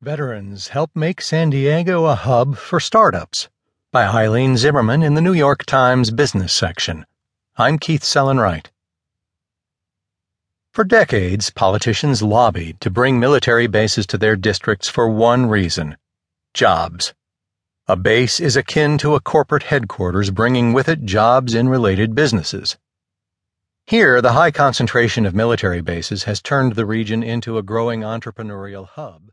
Veterans Help Make San Diego a Hub for Startups by Eilene Zimmerman in the New York Times Business section. I'm Keith Sellon-Wright. For decades, politicians lobbied to bring military bases to their districts for one reason jobs. A base is akin to a corporate headquarters, bringing with it jobs in related businesses. Here, the high concentration of military bases has turned the region into a growing entrepreneurial hub.